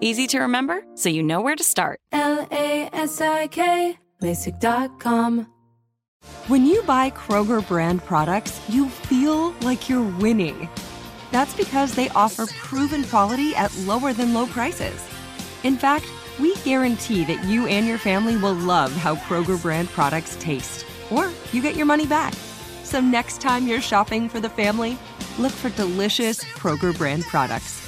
Easy to remember, so you know where to start. L-A-S-I-K, LASIK.com. When you buy Kroger brand products, you feel like you're winning. That's because they offer proven quality at lower than low prices. In fact, we guarantee that you and your family will love how Kroger brand products taste, or you get your money back. So next time you're shopping for the family, look for delicious Kroger brand products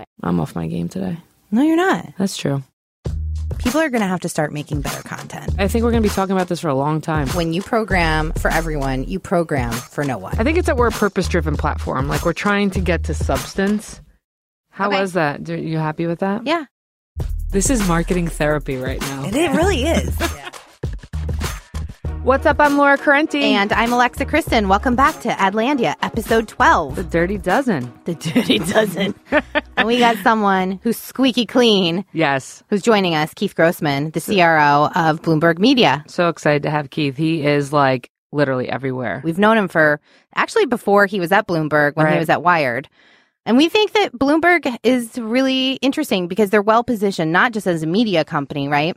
I'm off my game today. No, you're not. That's true. People are going to have to start making better content. I think we're going to be talking about this for a long time. When you program for everyone, you program for no one. I think it's that we're a purpose driven platform. Like we're trying to get to substance. How Okay. was that? Are you happy with that? Yeah, This is marketing therapy right now. it, it really is. What's up? I'm Laura Correnti. and I'm Alexa Christon. Welcome back to Adlandia, episode 12. the Dirty Dozen. The Dirty Dozen. and we got someone who's squeaky clean Yes. who's joining us, Keith Grossman, the CRO of Bloomberg Media. So excited to have Keith. He is like literally everywhere. We've known him for actually before he was at Bloomberg when he was at Wired. And we think that Bloomberg is really interesting because they're well positioned, not just as a media company, right?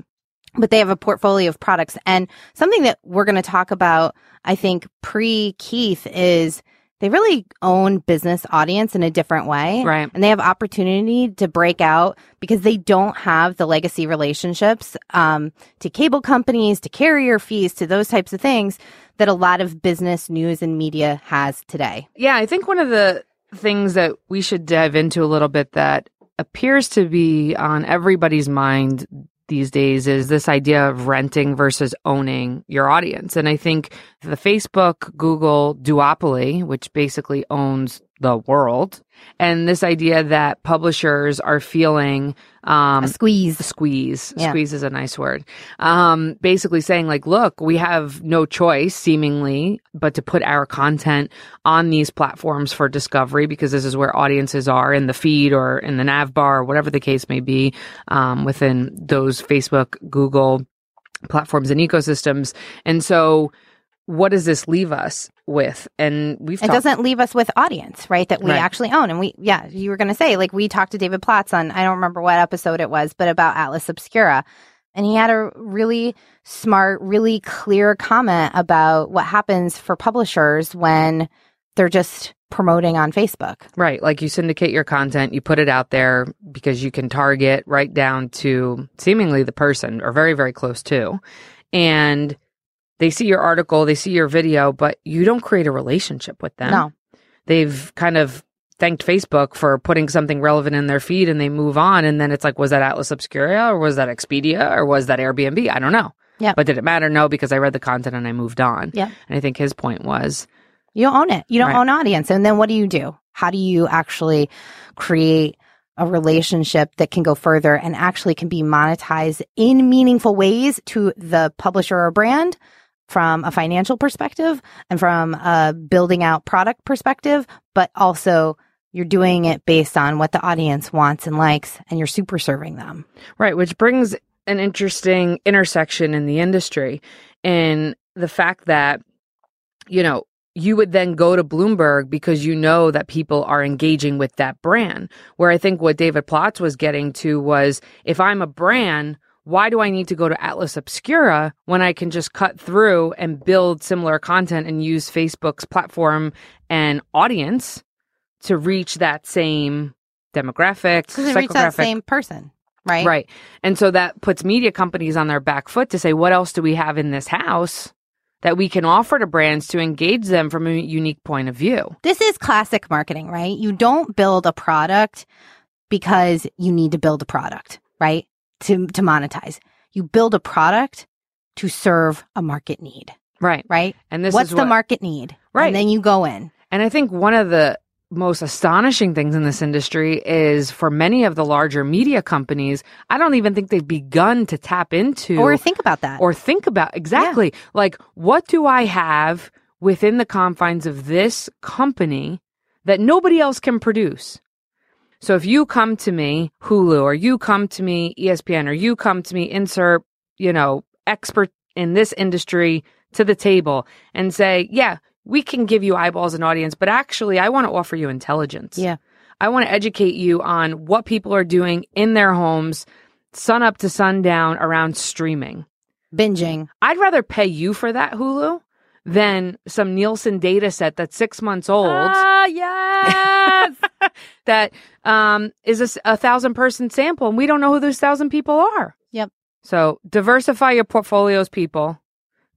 But they have a portfolio of products. And something that we're going to talk about, I think, pre Keith is they really own business audience in a different way. Right. And they have opportunity to break out because they don't have the legacy relationships um, to cable companies, to carrier fees, to those types of things that a lot of business news and media has today. Yeah, I think one of the things that we should dive into a little bit that appears to be on everybody's mind these days is this idea of renting versus owning your audience. And I think the Facebook Google duopoly, which basically owns the world, and this idea that publishers are feeling um, a squeeze. squeeze. Yeah. squeeze is a nice word. Um basically saying like look we have no choice seemingly but to put our content on these platforms for discovery because this is where audiences are in the feed or in the nav bar or whatever the case may be um, within those facebook google platforms and ecosystems. And so what does this leave us with and we've It talked- doesn't leave us with audience, right? That we Right. actually own. And we, yeah, you were going to say, like, we talked to David Plotz on, I don't remember what episode it was, but about Atlas Obscura. And he had a really smart, really clear comment about what happens for publishers when they're just promoting on Facebook. Right. Like you syndicate your content, you put it out there because you can target right down to seemingly the person or very, very close to. And they see your article, they see your video, but you don't create a relationship with them. No. They've kind of thanked Facebook for putting something relevant in their feed and they move on. And then it's like, was that Atlas Obscura or was that Expedia or was that Airbnb? I don't know. Yeah. But did it matter? No, because I read the content and I moved on. Yeah. And I think his point was, You own it. You don't Right. own audience. And then what do you do? How do you actually create a relationship that can go further and actually can be monetized in meaningful ways to the publisher or brand from a financial perspective and from a building out product perspective, but also you're doing it based on what the audience wants and likes and you're super serving them. Right, which brings an interesting intersection in the industry in the fact that, you know, you would then go to Bloomberg because you know that people are engaging with that brand. Where I think what David Plotz was getting to was if I'm a brand, why do I need to go to Atlas Obscura when I can just cut through and build similar content and use Facebook's platform and audience to reach that same demographic, reach that same person, right? Right. And so that puts media companies on their back foot to say, what else do we have in this house that we can offer to brands to engage them from a unique point of view? This is classic marketing, right? You don't build a product because you need to build a product, right? To to monetize. You build a product to serve a market need, Right. right? And this is What's is the market need? Right. And then you go in. And I think one of the most astonishing things in this industry is for many of the larger media companies, I don't even think they've begun to tap into Or think about that. or think about exactly like what do I have within the confines of this company that nobody else can produce? So if you come to me, Hulu, or you come to me, ESPN, or you come to me, insert, you know, expert in this industry to the table and say, yeah, we can give you eyeballs and audience, but actually I want to offer you intelligence. Yeah. I want to educate you on what people are doing in their homes, sun up to sundown around streaming. Binging. I'd rather pay you for that Hulu than some Nielsen data set that's six months old. Ah, yes. that um, is a, s- a thousand person sample, and we don't know who those thousand people are. Yep. So diversify your portfolios, people.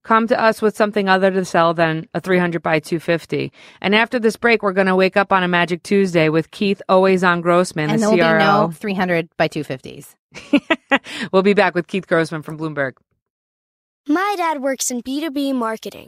Come to us with something other to sell than a 300 by 250. And after this break, we're going to wake up on a Magic Tuesday with Keith always on Grossman, and the there will CRO. be no 300 by 250s. we'll be back with Keith Grossman from Bloomberg. My dad works in B2B marketing,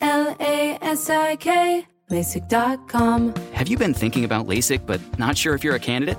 L A S I K, LASIK.com. Have you been thinking about LASIK but not sure if you're a candidate?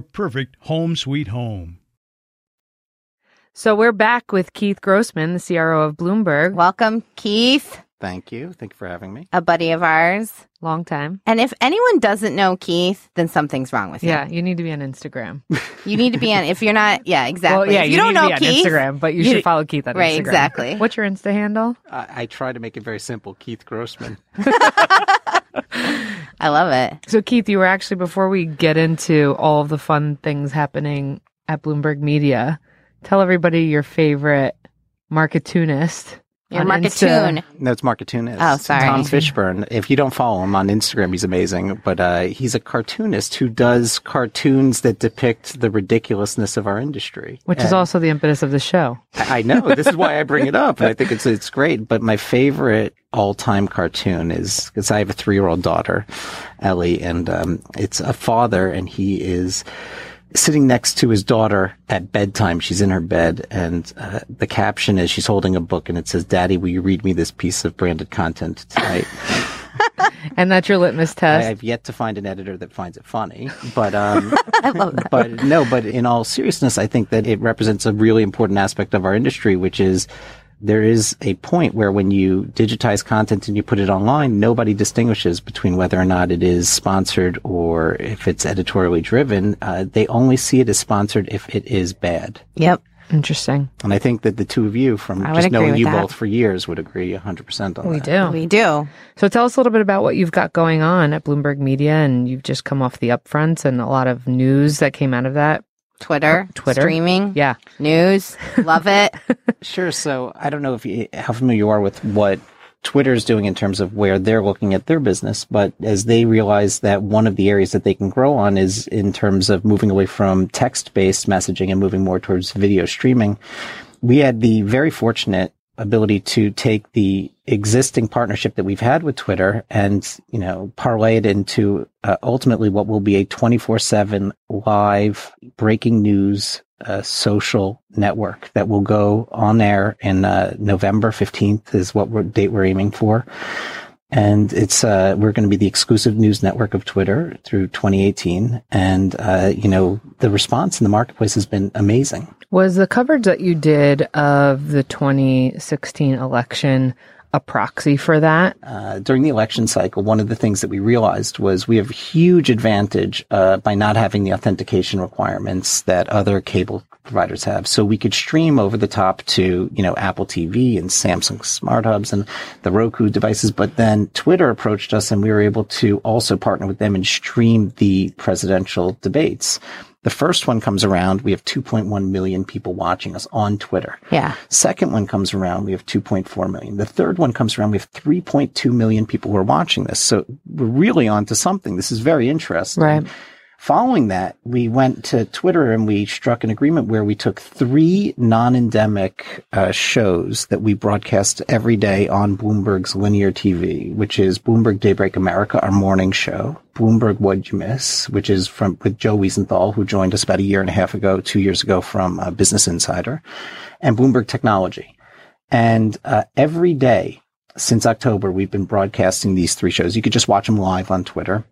perfect home sweet home. So we're back with Keith Grossman, the CRO of Bloomberg. Welcome, Keith, Thank you. Thank you for having me. a buddy of ours. Long time. And if anyone doesn't know Keith, then something's wrong with you. Yeah, you need to be on Instagram. You need to be on, if you're not, yeah, exactly. Well, yeah, if you, you, don't need to know be on Keith, Instagram, but you, you- should follow Keith on right, Instagram. exactly. What's your Insta handle? I, I try to make it very simple. Keith Grossman. I love it. So, Keith, you were actually, before we get into all of the fun things happening at Bloomberg Media, tell everybody your favorite Marketoonist. Your on marketoon. Insta. No, it's Marketoon. Oh, sorry. Tom Fishburne. If you don't follow him on Instagram, he's amazing. But uh, he's a cartoonist who does cartoons that depict the ridiculousness of our industry. Which is also the impetus of the show. I I know. This is why I bring it up. And I think it's it's great. But my favorite all time cartoon is because I have a three year old daughter, Ellie, and um, it's a father, and he is sitting next to his daughter at bedtime. She's in her bed, and uh, the caption is she's holding a book, and it says, "Daddy, will you read me this piece of branded content tonight?" And that's your litmus test. I've yet to find an editor that finds it funny, but um, but no, but in all seriousness, I think that it represents a really important aspect of our industry, which is there is a point where when you digitize content and you put it online, nobody distinguishes between whether or not it is sponsored or if it's editorially driven. Uh, they only see it as sponsored if it is bad. Yep. Interesting. And I think that the two of you, from I just knowing you that. both for years, would agree 100% on We that. We do. We do. So tell us a little bit about what you've got going on at Bloomberg Media, and you've just come off the upfronts and a lot of news that came out of that. Twitter, Twitter. streaming, Yeah. news. Love it. Sure. So I don't know if you, how familiar you are with what Twitter is doing in terms of where they're looking at their business, but as they realize that one of the areas that they can grow on is in terms of moving away from text-based messaging and moving more towards video streaming, we had the very fortunate ability to take the existing partnership that we've had with Twitter and, you know, parlay it into uh, ultimately what will be a 24 seven live breaking news uh, social network that will go on air in uh, November 15th is what we're, date we're aiming for. And it's, uh, we're going to be the exclusive news network of Twitter through 2018. And, uh, you know, the response in the marketplace has been amazing. Was the coverage that you did of the 2016 election a proxy for that? Uh, during the election cycle, one of the things that we realized was we have huge advantage uh, by not having the authentication requirements that other cable providers have. So we could stream over the top to, you know, Apple TV and Samsung Smart Hubs and the Roku devices. But then Twitter approached us and we were able to also partner with them and stream the presidential debates. The first one comes around, we have 2.1 million people watching us on Twitter. Yeah. Second one comes around, we have 2.4 million. The third one comes around, we have 3.2 million people who are watching this. So we're really onto something. This is very interesting. Right. Following that, we went to Twitter and we struck an agreement where we took three non-endemic uh, shows that we broadcast every day on Bloomberg's linear TV, which is Bloomberg Daybreak America, our morning show, Bloomberg What'd You Miss, which is from with Joe Weisenthal, who joined us about a year and a half ago, two years ago from uh, Business Insider, and Bloomberg Technology. And uh, every day since October, we've been broadcasting these three shows. You could just watch them live on Twitter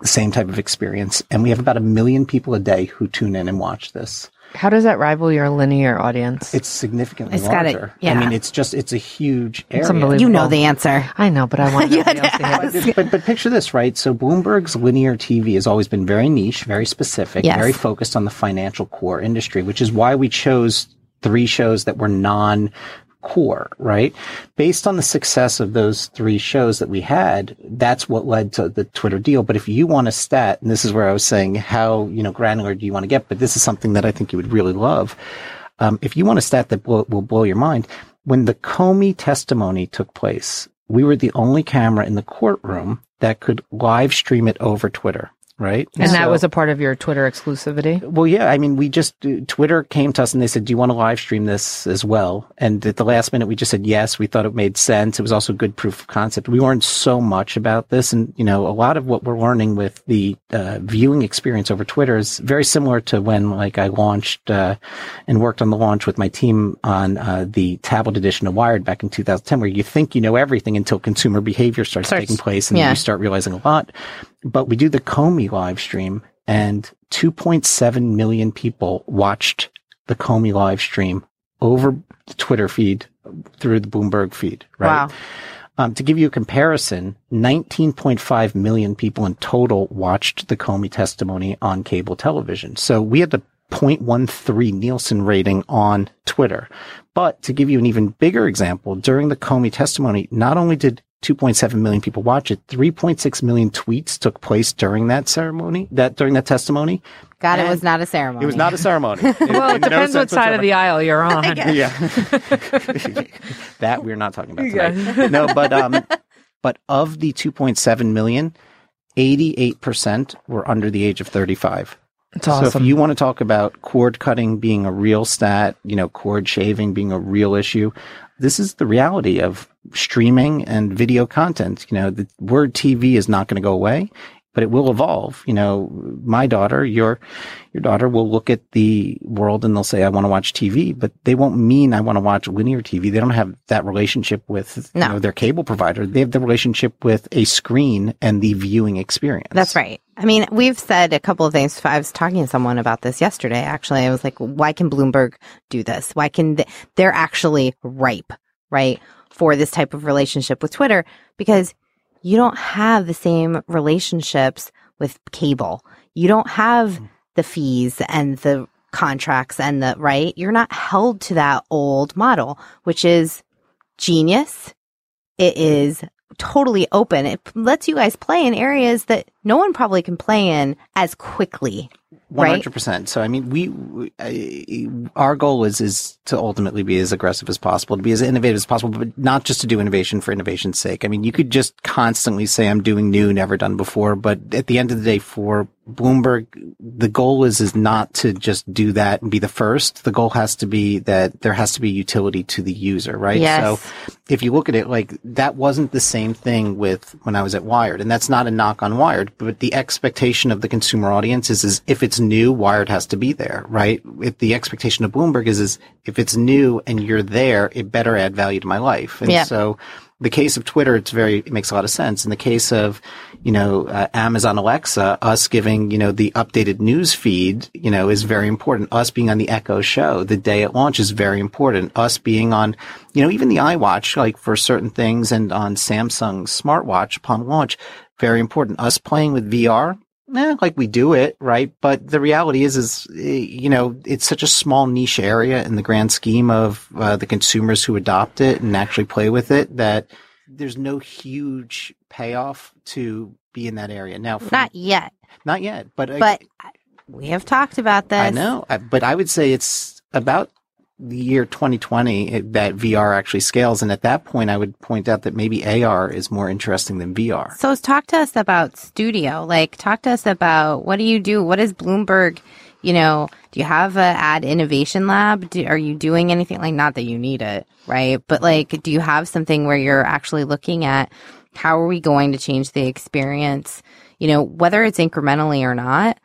the same type of experience. And we have about a million people a day who tune in and watch this. How does that rival your linear audience? It's significantly It's got it, larger. yeah. I mean, it's just, it's a huge area. It's unbelievable. You know the answer. I know, but I want You nobody had else to to hear. but, but, but picture this, right? So Bloomberg's linear TV has always been very niche, very specific, Yes. very focused on the financial core industry, which is why we chose three shows that were non core, right? Based on the success of those three shows that we had, that's what led to the Twitter deal. But if you want a stat, and this is where I was saying how, you know, granular do you want to get, but this is something that I think you would really love. Um, if you want a stat that blow, will blow your mind, when the Comey testimony took place, we were the only camera in the courtroom that could live stream it over Twitter, right? And that was a part of your Twitter exclusivity? well, yeah. I mean, we just Twitter came to us and they said, "Do you want to live stream this as well?" And at the last minute, we just said yes. We thought it made sense. It was also good proof of concept. We learned so much about this, and you know, a lot of what we're learning with the uh, viewing experience over Twitter is very similar to when, like, I launched uh, and worked on the launch with my team on uh, the tablet edition of Wired back in 2010, where you think you know everything until consumer behavior starts, Starts- taking place, and yeah. you start realizing a lot. But we do the Comey live stream and 2.7 million people watched the Comey live stream over the Twitter feed through the Bloomberg feed, right? Wow. Um, to give you a comparison, 19.5 million people in total watched the Comey testimony on cable television. So we had the 0.13 Nielsen rating on Twitter. But to give you an even bigger example, during the Comey testimony, not only did 2.7 million people watch it, 3.6 million tweets took place during that ceremony, that during that testimony. God, it was not a ceremony. It was not a ceremony. Well, it depends what side of the aisle you're on. yeah. that we're not talking about tonight. No, but um, but of the 2.7 million, 88% were under the age of 35. It's awesome. So if you want to talk about cord cutting being a real stat, you know, cord shaving being a real issue, this is the reality of streaming and video content. You know, the word TV is not going to go away, but it will evolve. You know, my daughter, your, your daughter will look at the world and they'll say, I want to watch TV, but they won't mean I want to watch linear TV. They don't have that relationship with No. you know, their cable provider. They have the relationship with a screen and the viewing experience. That's right. I mean, we've said a couple of things. I was talking to someone about this yesterday. Actually, I was like, "Why can Bloomberg do this? Why can th- they're actually ripe, right, for this type of relationship with Twitter? Because you don't have the same relationships with cable. You don't have mm-hmm. the fees and the contracts and the right. You're not held to that old model, which is genius. It mm-hmm. is totally open. It lets you guys play in areas that no one probably can play in as quickly. Right? hundred percent. So I mean, we, we uh, our goal is is to ultimately be as aggressive as possible, to be as innovative as possible, but not just to do innovation for innovation's sake. I mean, you could just constantly say I'm doing new, never done before, but at the end of the day, for Bloomberg, the goal is is not to just do that and be the first. The goal has to be that there has to be utility to the user, right? Yes. So if you look at it, like that wasn't the same thing with when I was at Wired, and that's not a knock on Wired, but the expectation of the consumer audience is, is if it's new, Wired has to be there, right? If the expectation of Bloomberg is, is if it's new and you're there, it better add value to my life. And Yeah. so the case of Twitter, it's very, it makes a lot of sense. In the case of, you know, uh, Amazon Alexa, us giving, you know, the updated news feed, you know, is very important. Us being on the Echo show the day it launches is very important. Us being on, you know, even the iWatch, like for certain things and on Samsung's smartwatch upon launch, very important. Us playing with VR, eh, like we do it, right? But the reality is, is, eh, you know, it's such a small niche area in the grand scheme of uh, the consumers who adopt it and actually play with it that there's no huge payoff to be in that area. Now, from- Not yet, not yet, but, but we have talked about this. I know, but I would say it's about the year 2020 it- that VR actually scales. And at that point, I would point out that maybe AR is more interesting than VR. So talk to us about studio. Like, talk to us about what do you do? What is Bloomberg? You know, do you have a ad innovation lab? Do, are you doing anything like not that you need it, right? But like, do you have something where you're actually looking at how are we going to change the experience? You know, whether it's incrementally or not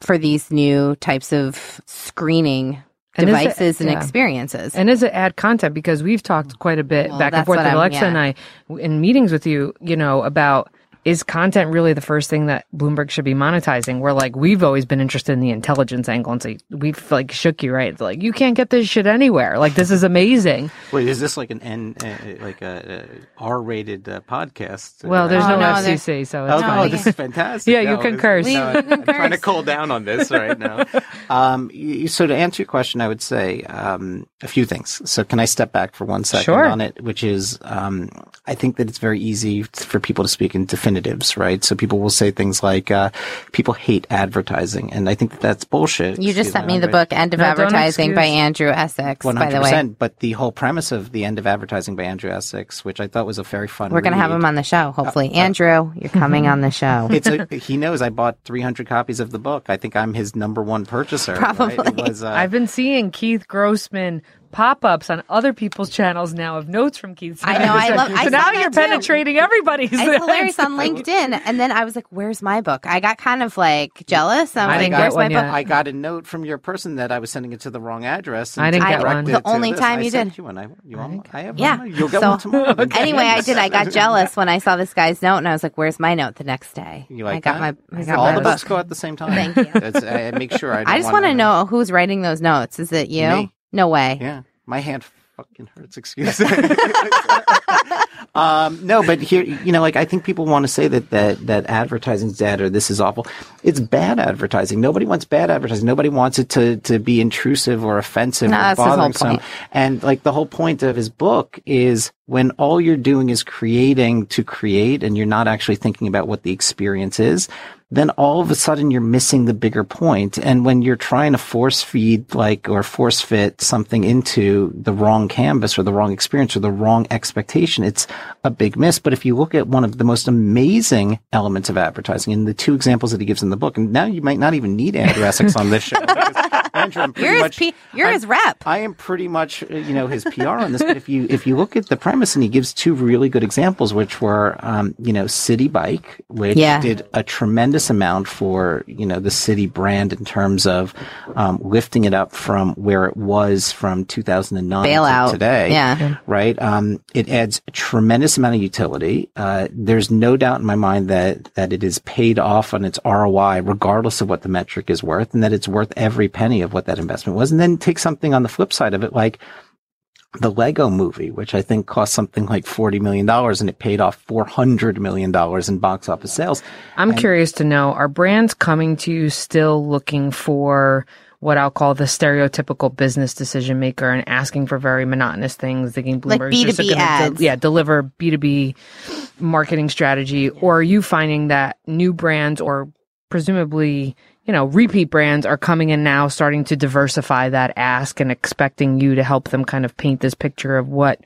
for these new types of screening And is it- devices and yeah. experiences. And is it ad content? Because we've talked quite a bit Well, back and forth with Alexa yeah. and I in meetings with you, you know, about is content really the first thing that Bloomberg should be monetizing? We're like, we've always been interested in the intelligence angle and say, we've like shook you, right? It's like, you can't get this shit anywhere. Like, this is amazing. Wait, is this like an N, uh, like a, a R-rated uh, podcast? Well, there's Oh, no, no, FCC, so it's Oh, fine. no, this is fantastic. Yeah, you No, can curse. no, I'm, I'm trying to cool down on this right now. Um, so to answer your question, I would say um, a few things. So can I step back for one second Sure. on it? Which is, um, I think that it's very easy for people to speak in definitives, right? So people will say things like, uh, "People hate advertising," and I think that that's bullshit. you just sent me the language. book End of No, Advertising by. Andrew Essex, One by hundred the way. percent. But the whole premise of the end of advertising by Andrew Essex, which I thought was a very fun. We're going to have him on the show, hopefully. Andrew, you're coming on the show. It's a, he knows I bought 300 copies of the book. I think I'm his number one purchaser. Probably. It was, uh, I've been seeing Keith Grossman pop-ups on other people's channels now of notes from Keith. I know, I love- so I now you're too. penetrating everybody's. It's hilarious on LinkedIn. And then I was like, where's my book? I got kind of like jealous. I was I like, didn't get where's my one book? I got a note from your person that I was sending it to the wrong address. and I didn't get direct one. The only this. time I you did. You, one. I, you want, I have Yeah. one. You'll get So, one tomorrow. then. Anyway, I did. I got jealous when I saw this guy's note and I was like, where's my note the next day? You like I got that? my, I got All my the book. books go at the same time. Thank you. I make sure I. I just want want to know who's writing those notes. Is it you? No way. Yeah, my hand fucking hurts. Excuse me. um, no, but here, you know, like I think people want to say that that that advertising's dead or this is awful. It's bad advertising. Nobody wants bad advertising. Nobody wants it to to be intrusive or offensive No, or bothersome. And like the whole point of his book is when all you're doing is creating to create and you're not actually thinking about what the experience is, then all of a sudden you're missing the bigger point. And when you're trying to force feed like or force fit something into the wrong canvas or the wrong experience or the wrong expectation, it's a big miss. But if you look at one of the most amazing elements of advertising and the two examples that he gives in the book, and now you might not even need Andrew Essex on this show. Andrew, You're his, P- you're I'm- his rep. I am pretty much, you know, his PR on this. But if you if you look at the premise, and he gives two really good examples, which were, um, you know, Citi Bike, which Yeah. did a tremendous amount for you know the Citi brand in terms of um, lifting it up from where it was from 2009 Bailout. to today. Yeah. right. Um, it adds a tremendous amount of utility. Uh, there's no doubt in my mind that that it is paid off on its ROI, regardless of what the metric is worth, and that it's worth every penny of what that investment was. And then take something on the flip side of it, like the Lego movie, which I think cost something like $40 million and it paid off $400 million in box office sales. I'm curious to know are brands coming to you still looking for what I'll call the stereotypical business decision maker and asking for very monotonous things, thinking Like Bloomberg's just B2B gonna ads. yeah, deliver B2B marketing strategy, or are you finding that new brands or presumably, you know, repeat brands are coming in now starting to diversify that ask and expecting you to help them kind of paint this picture of what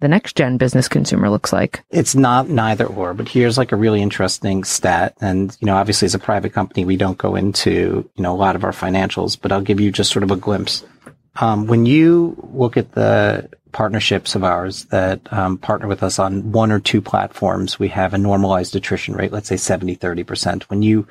the next gen business consumer looks like? It's not neither or, but here's like a really interesting stat. And, you know, obviously as a private company, we don't go into, you know, a lot of our financials, but I'll give you just sort of a glimpse. Um, when you look at the partnerships of ours that um, partner with us on one or two platforms, we have a normalized attrition rate, let's say 70, 30%. When you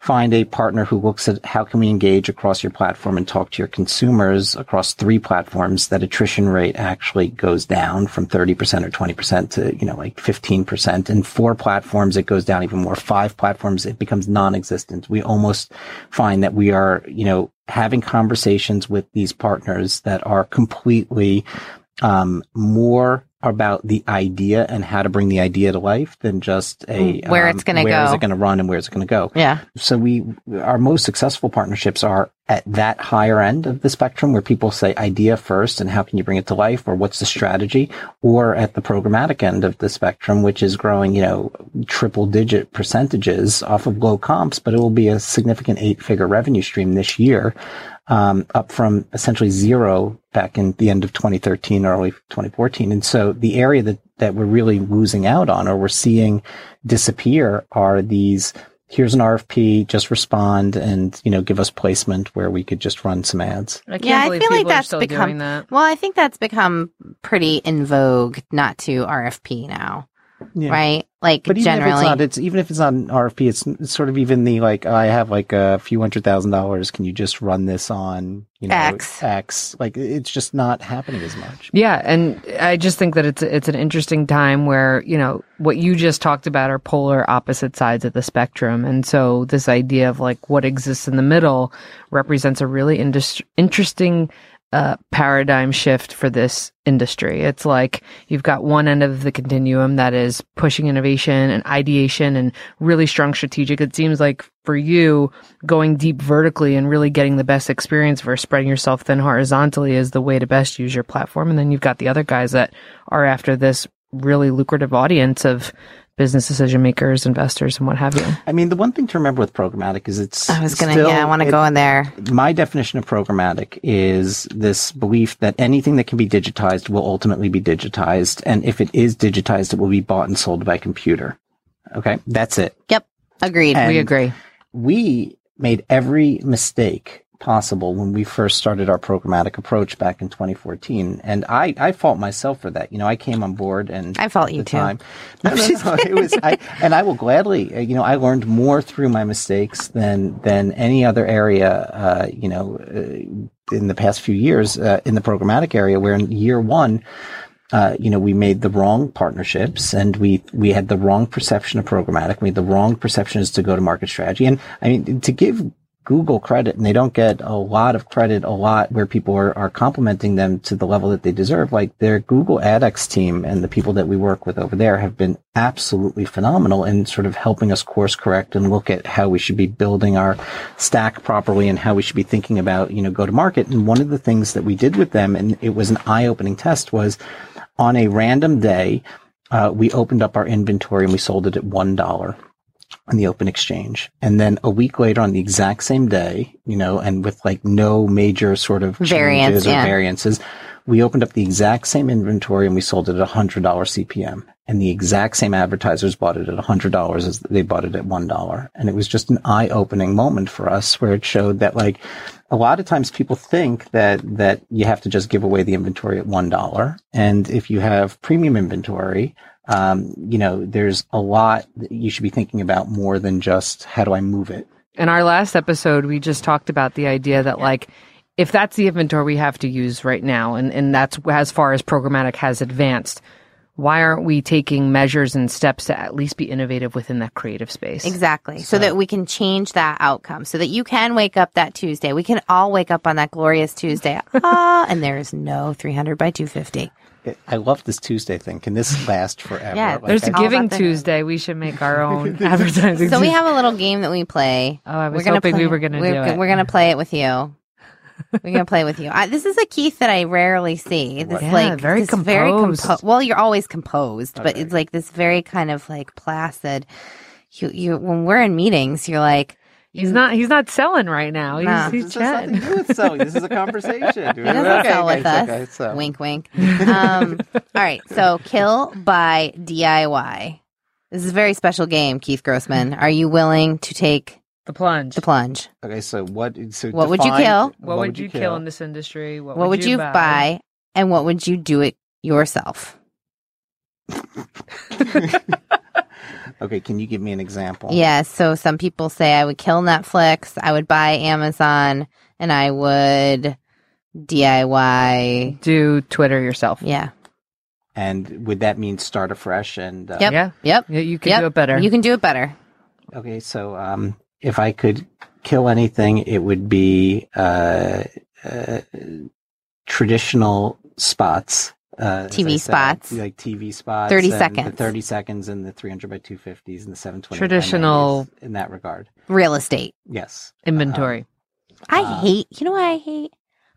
find a partner who looks at how can we engage across your platform and talk to your consumers across three platforms, that attrition rate actually goes down from 30% or 20% to, you know, like 15%. And four platforms, it goes down even more. Five platforms, it becomes non-existent. We almost find that we are, you know, having conversations with these partners that are completely um, more about the idea and how to bring the idea to life than just a Mm, where um, it's gonna where is go. it going to run and where is it going to go. Yeah. So we our most successful partnerships are at that higher end of the spectrum where people say idea first and how can you bring it to life or what's the strategy or at the programmatic end of the spectrum which is growing you know triple digit percentages off of low comps but it will be a significant eight figure revenue stream this year um, up from essentially zero back in the end of 2013, early 2014. And so the area that, that we're really losing out on or we're seeing disappear are these, here's an RFP, just respond and, you know, give us placement where we could just run some ads. I can't yeah, I feel like that's still become that. well. I think that's become pretty in vogue not to RFP now, Yeah. right? Like But even generally, if it's not, it's even if it's not an RFP, it's, it's sort of even the like I have like a few hundred thousand dollars. Can you just run this on you know X. X? Like it's just not happening as much. Yeah, and I just think that it's it's an interesting time where you know what you just talked about are polar opposite sides of the spectrum, and so this idea of like what exists in the middle represents a really indus- interesting uh, paradigm shift for this industry. It's like you've got one end of the continuum that is pushing innovation and ideation and really strong strategic. It seems like for you, going deep vertically and really getting the best experience versus spreading yourself thin horizontally is the way to best use your platform. And then you've got the other guys that are after this really lucrative audience of business decision makers, investors, and what have you. I mean, the one thing to remember with programmatic is it's. I was gonna. yeah, I want to go in there. My definition of programmatic is this belief that anything that can be digitized will ultimately be digitized. And if it is digitized, it will be bought and sold by computer. Okay. That's it. Yep, agreed. And we agree. We made every mistake possible when we first started our programmatic approach back in 2014. And I, I fault myself for that. You know, I came on board and I fault you too. Time, no, no, no, it was, I, and I will gladly, uh, you know, I learned more through my mistakes than, than any other area, uh, you know, uh, in the past few years, uh, in the programmatic area where in year one, uh, you know, we made the wrong partnerships and we, we had the wrong perception of programmatic. We had the wrong perception as to go to market strategy. And I mean, to give Google credit, and they don't get a lot of credit a lot where people are, are complimenting them to the level that they deserve. Like their Google AdX team and the people that we work with over there have been absolutely phenomenal in sort of helping us course correct and look at how we should be building our stack properly and how we should be thinking about, you know, go to market. And one of the things that we did with them, and it was an eye opening test was on a random day, uh, we opened up our inventory and we sold it at one dollar on the open exchange. And then a week later on the exact same day, you know, and with like no major sort of Variance, changes or yeah. variances, we opened up the exact same inventory and we sold it at a hundred dollar CPM. And the exact same advertisers bought it at a hundred dollars as they bought it at one dollar. And it was just an eye opening moment for us where it showed that like a lot of times people think that, that you have to just give away the inventory at one dollar. And if you have premium inventory, um, you know, there's a lot that you should be thinking about more than just how do I move it. In our last episode, we just talked about the idea that like if that's the inventory we have to use right now, and, and that's as far as programmatic has advanced, why aren't we taking measures and steps to at least be innovative within that creative space? Exactly. So, that we can change that outcome so that you can wake up that Tuesday. We can all wake up on that glorious Tuesday. Ah, and there is no 300 by 250. I love this Tuesday thing. Can this last forever? Yeah, Like, There's I- a Giving Tuesday. We should make our own advertising. So we have a little game that we play. Oh, I was We're gonna hoping play we were gonna we're, do it. We're going to play it with you. We're gonna play with you. I, this is a Keith that I rarely see. This Yeah, like very this very composed. compo- Well, you're always composed, but it's like this very kind of like placid. You, you when we're in meetings, you're like He's not. He's not selling right now. He's, Nah. he's This has nothing to do with selling. This is a conversation. he doesn't sell with us. so. Wink, wink. Um, all right, so kill buy DIY. This is a very special game, Keith Grossman. Are you willing to take The plunge. the plunge? Okay, so what? So What would you define- kill? What, would you kill? in this industry? What, What, would you buy? and what would you do it yourself? Okay, can you give me an example? Yeah, so some people say I would kill Netflix, I would buy Amazon, and I would DIY. Do Twitter yourself. Yeah. And would that mean start afresh? And uh, Yep. Yeah. Yep. Yeah, you can Yep. do it better. You can do it better. Okay, so um, if I could kill anything, it would be uh, uh, traditional spots. Uh, TV I said, spots. like TV spots, 30 and the seconds. thirty seconds, and the three hundred by two fifties, and the seven twenty. Traditional- in that regard. Real estate. Yes, Inventory. I Uh, hate, you know what I hate?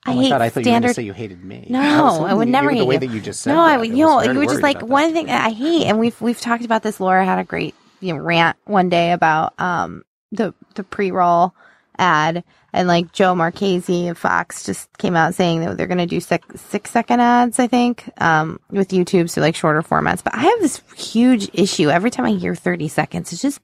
I oh hate God, I thought you were going standard. to say you hated me. No, I, I would never you, hate the way you. that you just said. no, I would, you know, you were just like one thing I hate, and we've we've talked about this. Laura had a great you know rant one day about um the the pre roll ad, and like Joe Marchese of Fox just came out saying that they're going to do six six second ads, I think, um with YouTube, so like shorter formats. But I have this huge issue every time I hear thirty seconds. It's just.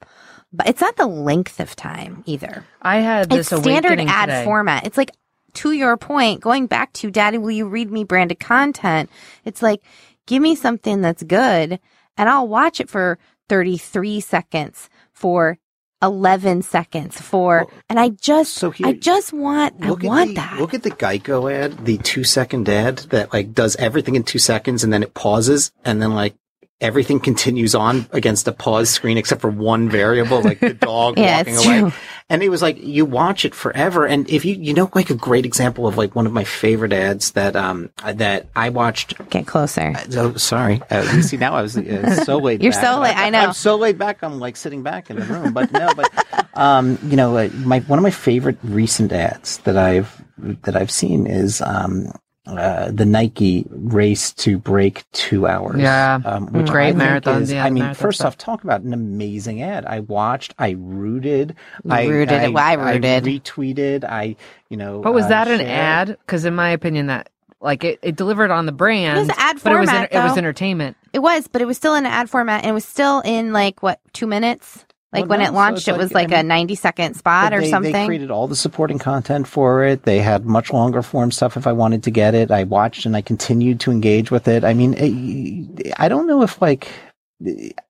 But it's not the length of time either. I had this It's standard ad today. format. It's like to your point, going back to Daddy, will you read me branded content? It's like, give me something that's good and I'll watch it for 33 seconds, for 11 seconds, for, and I just, so here- I just want, I want the, that. Look at the Geico ad, the two second ad that like does everything in two seconds and then it pauses and then like everything continues on against a pause screen except for one variable, like the dog Yeah, walking away. true. And it was like you watch it forever. And if you you know like a great example of like one of my favorite ads that um that I watched. Get closer. Oh, sorry. Uh, you see now I was uh, so laid. You're back. so late. I know. I'm so laid back. I'm like sitting back in the room. But no, but um, you know, uh, my one of my favorite recent ads that I've that I've seen is um, uh, the Nike race to break two hours. Yeah. um, which Great I marathons, is- yeah, I mean, marathon first stuff. off, talk about an amazing ad. I watched. I rooted. You I rooted it. Well, I rooted. retweeted. I you know. But was uh, that an shared. ad? Because in my opinion, that like it, it delivered on the brand. It was ad but it was format, it was entertainment. It was, but it was still in an ad format and it was still in like what, two minutes? Like Well, when no, it launched, it's it like- was like a 90 second spot But or they, something. They created all the supporting content for it. They had much longer form stuff if I wanted to get it. I watched and I continued to engage with it. I mean, I don't know if like,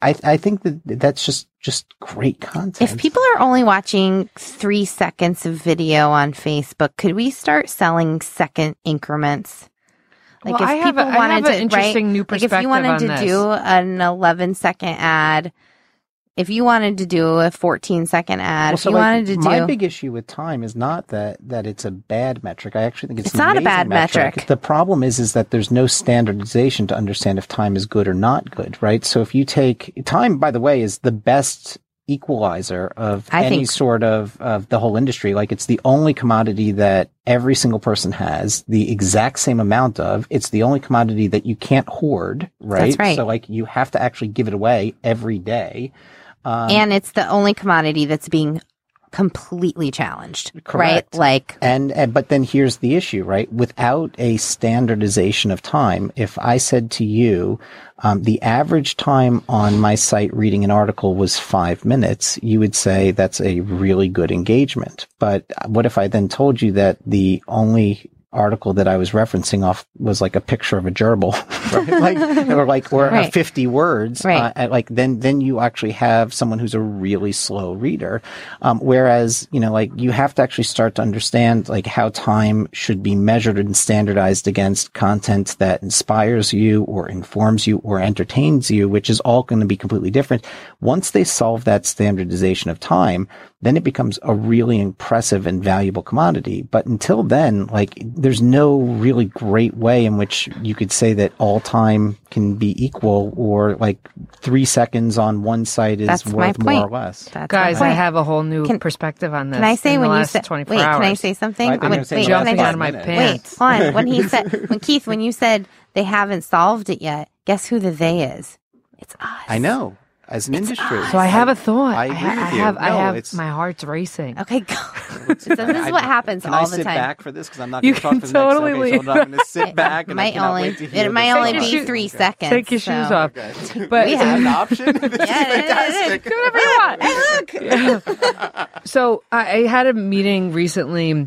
I I think that that's just just great content. If people are only watching three seconds of video on Facebook, could we start selling second increments? Like Well, if have people I wanted have to, an interesting right? new like if you wanted to this. do an 11 second ad, if you wanted to do a 14 second ad, Well, if you like, wanted to do my big issue with time is not that that it's a bad metric. I actually think it's, It's not a bad metric. The problem is is that there's no standardization to understand if time is good or not good, right? So if you take time, by the way, is the best equalizer of I any think- sort of of the whole industry. Like it's the only commodity that every single person has the exact same amount of. It's the only commodity that you can't hoard, right? right. So like you have to actually give it away every day. Um, and it's the only commodity that's being completely challenged, Correct. right? Like, And, and but then here's the issue, right? Without a standardization of time, if I said to you, um, the average time on my site reading an article was five minutes, you would say that's a really good engagement. But what if I then told you that the only article that I was referencing off was like a picture of a gerbil, right? like, or like, or uh, Right. 50 words, Right. uh, like then then you actually have someone who's a really slow reader um, whereas you know like you have to actually start to understand like how time should be measured and standardized against content that inspires you or informs you or entertains you which is all going to be completely different once they solve that standardization of time then it becomes a really impressive and valuable commodity but until then like there's no really great way in which you could say that all time can be equal or like three seconds on one site is That's worth more or less. That's Guys, I have a whole new Can- perspective on this. Can I say in when you said wait? hours. Can I say something? I think When- I'm wait, can I Jumping five out of my minutes. pants. Wait, hold on. When he said, when Keith, when you said they haven't solved it yet, guess who the they is? It's us. I know. As an industry. So I have a thought. I I, agree ha- with I you. have. I have. it's- My heart's racing. Okay, go. so this is what happens Can all I the sit time. back for this? Because I'm not You going to talk can for the totally next okay, leave. so I'm going to sit back and I might cannot only wait to hear it might only be your shoe- three seconds. Take your shoes off. Okay. But Is that an option? This Yeah, it is, it is. fantastic. do whatever you want. Hey, look. so I, I had a meeting recently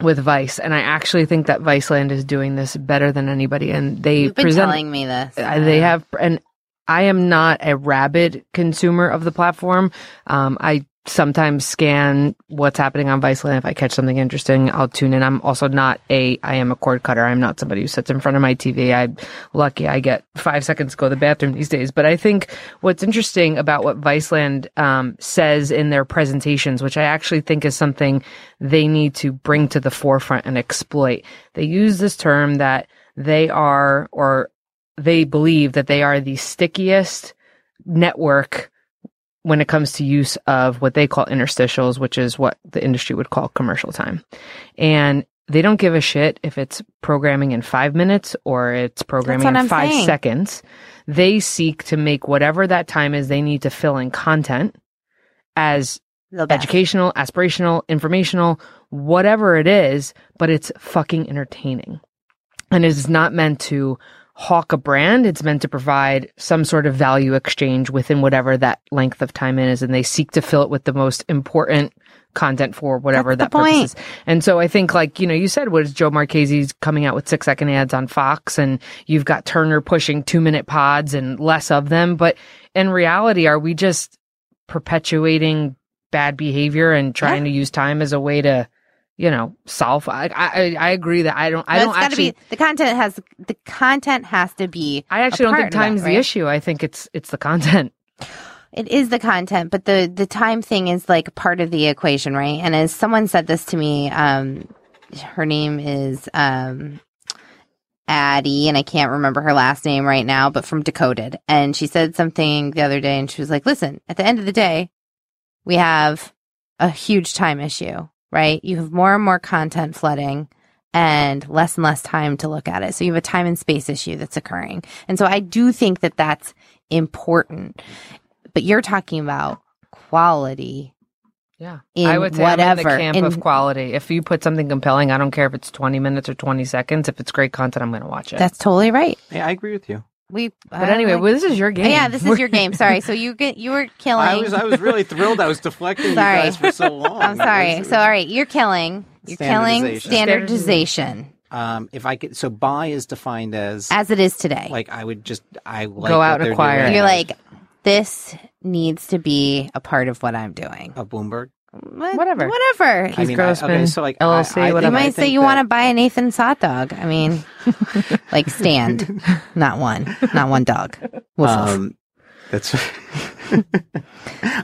with Vice, and I actually think that Viceland is doing this better than anybody. And they You've been present, telling me this. Uh, they have, and I am not a rabid consumer of the platform. Um, I sometimes scan what's happening on Viceland. If I catch something interesting, I'll tune in. I'm also not a, I am a cord cutter. I'm not somebody who sits in front of my TV. I'm lucky I get five seconds to go to the bathroom these days. But I think what's interesting about what Viceland, um, says in their presentations, which I actually think is something they need to bring to the forefront and exploit. They use this term that they are, or they believe that they are the stickiest network when it comes to use of what they call interstitials, which is what the industry would call commercial time. And they don't give a shit if it's programming in five minutes or it's programming in I'm five saying. seconds. They seek to make whatever that time is they need to fill in content as educational, aspirational, informational, whatever it is, but it's fucking entertaining. And it is not meant to hawk a brand. It's meant to provide some sort of value exchange within whatever that length of time is. And they seek to fill it with the most important content for whatever That's that purpose is. And so I think like, you know, you said was Joe Marchese's coming out with six second ads on Fox and you've got Turner pushing two minute pods and less of them. But in reality, are we just perpetuating bad behavior and trying to use time as a way to, you know, solve? I, I, I agree that I don't, I don't actually, be the content has the content has to be. I actually don't think of that, time's right? the issue. I think it's, it's the content. It is the content, but the the time thing is like part of the equation, right? And as someone said this to me, um, her name is um, Addie, and I can't remember her last name right now, but from Decoded, and she said something the other day, and she was like, "Listen, at the end of the day, we have a huge time issue, right? You have more and more content flooding." And less and less time to look at it. So you have a time and space issue that's occurring. And so I do think that that's important but you're talking about quality. Yeah. I would say whatever. I'm in the camp in- of quality. If you put something compelling, I don't care if it's 20 minutes or 20 seconds. If it's great content, I'm going to watch it. That's totally right. Yeah, I agree with you. We. but anyway, well, this is your game. Yeah, this is your game. Sorry. So you get you were killing. I was I was really thrilled. I was deflecting Sorry. you guys for so long. I'm sorry. It was- So all right, you're killing. You're killing Standardization. standardization Um, if I could, so buy is defined as as it is today. like I would just I like Go out and acquire doing. You're like, this needs to be a part of what I'm doing. a Bloomberg. What- Whatever. Whatever. I mean, I- okay, so like LLC, I, I, you whatever. think- I might say you that- want to buy a Nathan's hot dog. I mean, like stand, not one, not one dog. Woof, woof. Um, that's.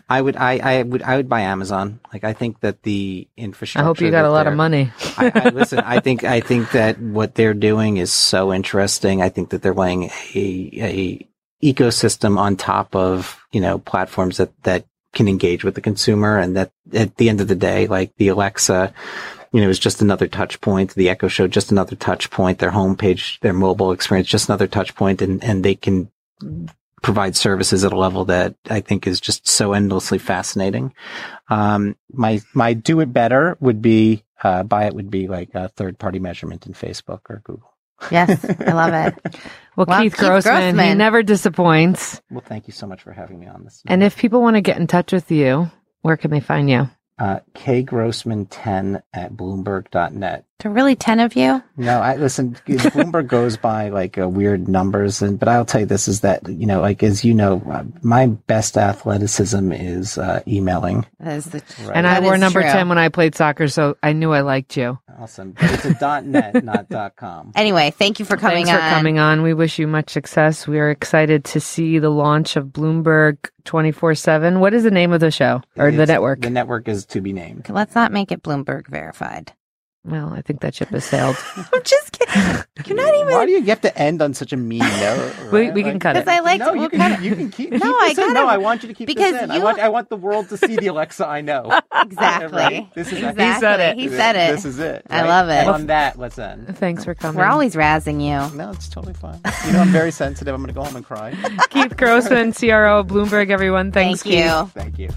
I would. I. I would. I would buy Amazon. Like I think that the infrastructure. I hope you got a lot of money. I, I listen. I think. I think that what they're doing is so interesting. I think that they're laying a a ecosystem on top of you know platforms that that can engage with the consumer, and that at the end of the day, like the Alexa. You know, is just another touch point. The Echo Show, just another touch point. Their homepage, their mobile experience, just another touch point, and and they can provide services at a level that I think is just so endlessly fascinating. Um, my my do it better would be uh, buy it would be like a third party measurement in Facebook or Google. Yes, I love it. Well, Well, Keith, Keith Grossman, he never disappoints. Well, thank you so much for having me on this. And if people want to get in touch with you, where can they find you? uh, K Grossman ten at Bloomberg.net. There are really ten of you. No, I listen. Bloomberg goes by like uh, weird numbers, and but I'll tell you this is that you know, like as you know, uh, my best athleticism is uh, emailing. That is the Right. And I That wore number true. 10 when I played soccer, so I knew I liked you. Awesome, but it's a dot .net, not dot .com. Anyway, thank you for coming Thanks on. for coming on. We wish you much success. We are excited to see the launch of Bloomberg 24 7. What is the name of the show or the network? The network is to be named. Let's not make it Bloomberg verified. Well, I think that ship has sailed. I'm just kidding. You're not even. Why do you have to end on such a mean note? We- we can cut it. Because I like No, you we'll can, cut it. you can keep, No, keep I in. gotta- No, I want you to keep because this in. I want, I want the world to see the Alexa I know. Exactly. Right? This is exactly. He said it. He said it. This is it. I love it. And on that, let's end. Thanks for coming. We're always razzing you. No, it's totally fine. You know, I'm very sensitive. I'm going to go home and cry. Keith Grossman, CRO of Bloomberg, everyone. Thanks, Thank Keith. you. Thank you.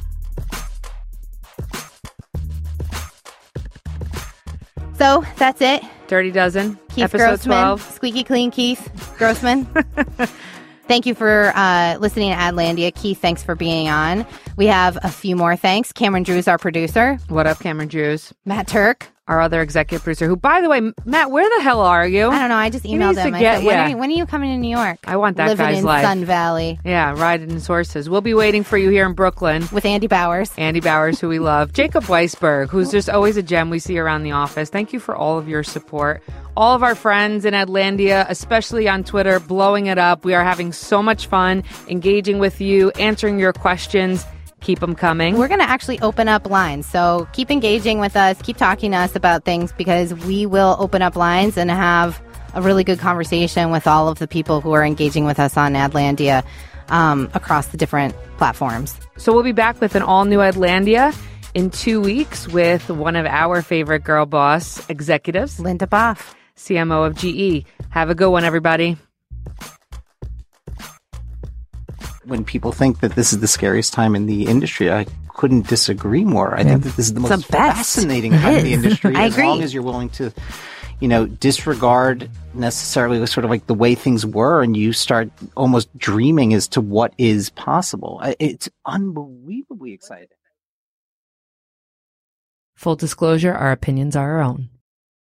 So that's it. Dirty Dozen, Keith episode Grossman, 12. squeaky clean Keith Grossman. Thank you for uh, listening to Adlandia. Keith, thanks for being on. We have a few more thanks. Cameron Drew's our producer. What up, Cameron Drews? Matt Turk. Our other executive producer, who, by the way, Matt, where the hell are you? I don't know. I just emailed him. I get- said, when, yeah. are you, when are you coming to New York? I want that Living guy's in life. Sun Valley Yeah, riding in horses. We'll be waiting for you here in Brooklyn. with Andy Bowers. Andy Bowers, who we love, Jacob Weisberg, who's just always a gem we see around the office. Thank you for all of your support. All of our friends in Adlandia, especially on Twitter, blowing it up. We are having so much fun engaging with you, answering your questions. Keep them coming. We're going to actually open up lines. So keep engaging with us. Keep talking to us about things because we will open up lines and have a really good conversation with all of the people who are engaging with us on Adlandia um, across the different platforms. So we'll be back with an all new Adlandia in two weeks with one of our favorite girl boss executives, Linda Boff. CMO of GE. Have a good one, everybody. When people think that this is the scariest time in the industry, I couldn't disagree more. I think that this is the It's most the fascinating It time in the industry. I as agree. long as you're willing to, you know, disregard necessarily sort of like the way things were and you start almost dreaming as to what is possible. It's unbelievably exciting. Full disclosure our opinions are our own.